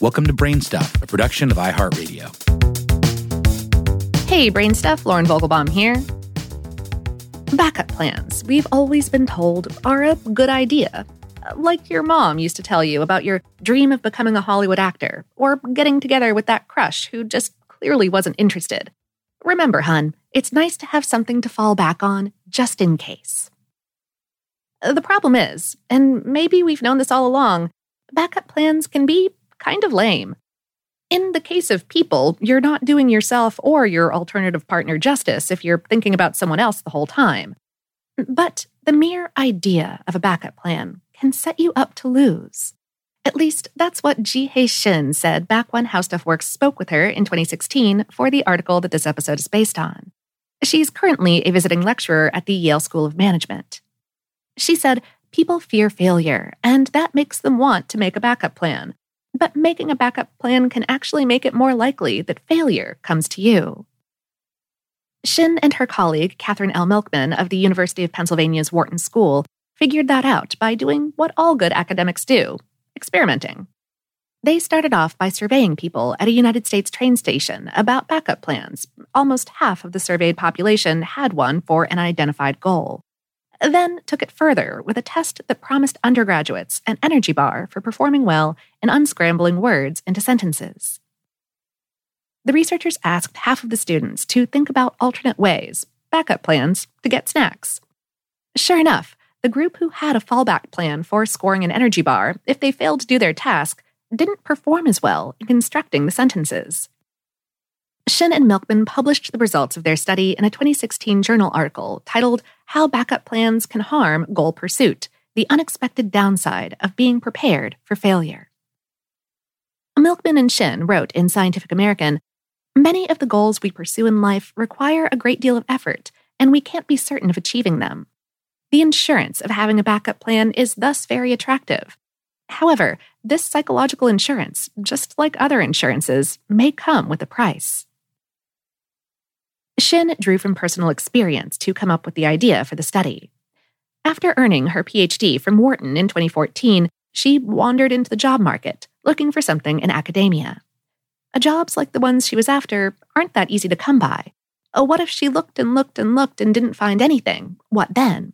Welcome to Brainstuff, a production of iHeartRadio. Hey, Brainstuff, Lauren Vogelbaum here. Backup plans, we've always been told, are a good idea. Like your mom used to tell you about your dream of becoming a Hollywood actor, or getting together with that crush who just clearly wasn't interested. Remember, hun, it's nice to have something to fall back on just in case. The problem is, and maybe we've known this all along, backup plans can be kind of lame. In the case of people, you're not doing yourself or your alternative partner justice if you're thinking about someone else the whole time. But the mere idea of a backup plan can set you up to lose. At least that's what Jihye Shin said back when How Stuff Works spoke with her in 2016 for the article that this episode is based on. She's currently a visiting lecturer at the Yale School of Management. She said, People fear failure, and that makes them want to make a backup plan. But making a backup plan can actually make it more likely that failure comes to you. Shin and her colleague, Katherine L. Milkman of the University of Pennsylvania's Wharton School, figured that out by doing what all good academics do experimenting. They started off by surveying people at a United States train station about backup plans. Almost half of the surveyed population had one for an identified goal. Then took it further with a test that promised undergraduates an energy bar for performing well in unscrambling words into sentences. The researchers asked half of the students to think about alternate ways, backup plans, to get snacks. Sure enough, the group who had a fallback plan for scoring an energy bar if they failed to do their task didn't perform as well in constructing the sentences. Shin and Milkman published the results of their study in a 2016 journal article titled How Backup Plans Can Harm Goal Pursuit The Unexpected Downside of Being Prepared for Failure. Milkman and Shin wrote in Scientific American Many of the goals we pursue in life require a great deal of effort, and we can't be certain of achieving them. The insurance of having a backup plan is thus very attractive. However, this psychological insurance, just like other insurances, may come with a price. Shin drew from personal experience to come up with the idea for the study. After earning her PhD from Wharton in 2014, she wandered into the job market, looking for something in academia. Jobs like the ones she was after aren't that easy to come by. Oh, what if she looked and looked and looked and didn't find anything? What then?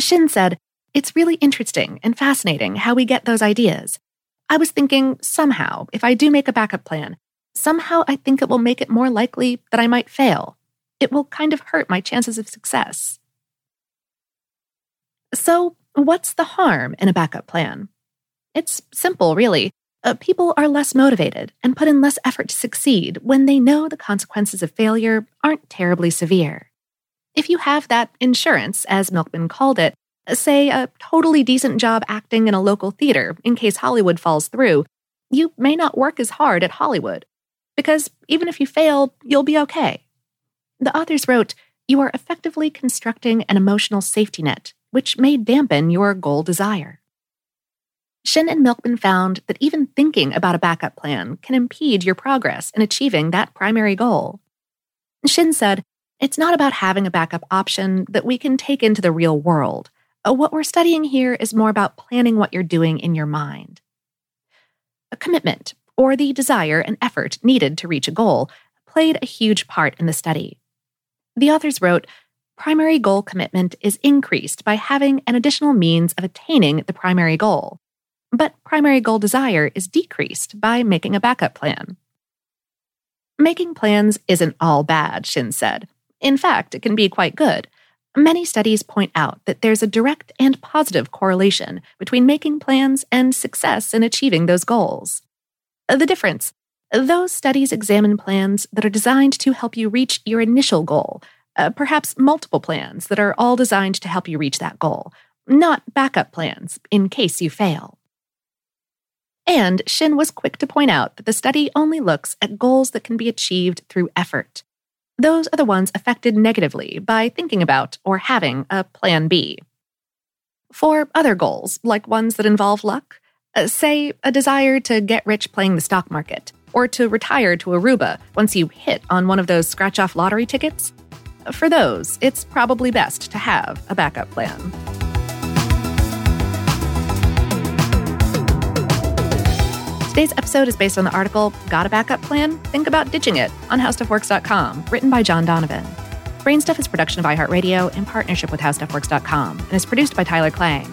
Shin said, It's really interesting and fascinating how we get those ideas. I was thinking somehow, if I do make a backup plan, somehow I think it will make it more likely that I might fail. It will kind of hurt my chances of success. So, what's the harm in a backup plan? It's simple, really. Uh, people are less motivated and put in less effort to succeed when they know the consequences of failure aren't terribly severe. If you have that insurance, as Milkman called it, say a totally decent job acting in a local theater in case Hollywood falls through, you may not work as hard at Hollywood because even if you fail, you'll be okay. The authors wrote, You are effectively constructing an emotional safety net, which may dampen your goal desire. Shin and Milkman found that even thinking about a backup plan can impede your progress in achieving that primary goal. Shin said, It's not about having a backup option that we can take into the real world. Uh, what we're studying here is more about planning what you're doing in your mind. A commitment, or the desire and effort needed to reach a goal, played a huge part in the study. The authors wrote primary goal commitment is increased by having an additional means of attaining the primary goal, but primary goal desire is decreased by making a backup plan. Making plans isn't all bad, Shin said. In fact, it can be quite good. Many studies point out that there's a direct and positive correlation between making plans and success in achieving those goals. The difference those studies examine plans that are designed to help you reach your initial goal, uh, perhaps multiple plans that are all designed to help you reach that goal, not backup plans in case you fail. And Shin was quick to point out that the study only looks at goals that can be achieved through effort. Those are the ones affected negatively by thinking about or having a plan B. For other goals, like ones that involve luck, uh, say, a desire to get rich playing the stock market, or to retire to Aruba once you hit on one of those scratch off lottery tickets. For those, it's probably best to have a backup plan. Today's episode is based on the article Got a Backup Plan? Think About Ditching It on HowStuffWorks.com, written by John Donovan. Brainstuff is production of iHeartRadio in partnership with HowStuffWorks.com and is produced by Tyler Klang.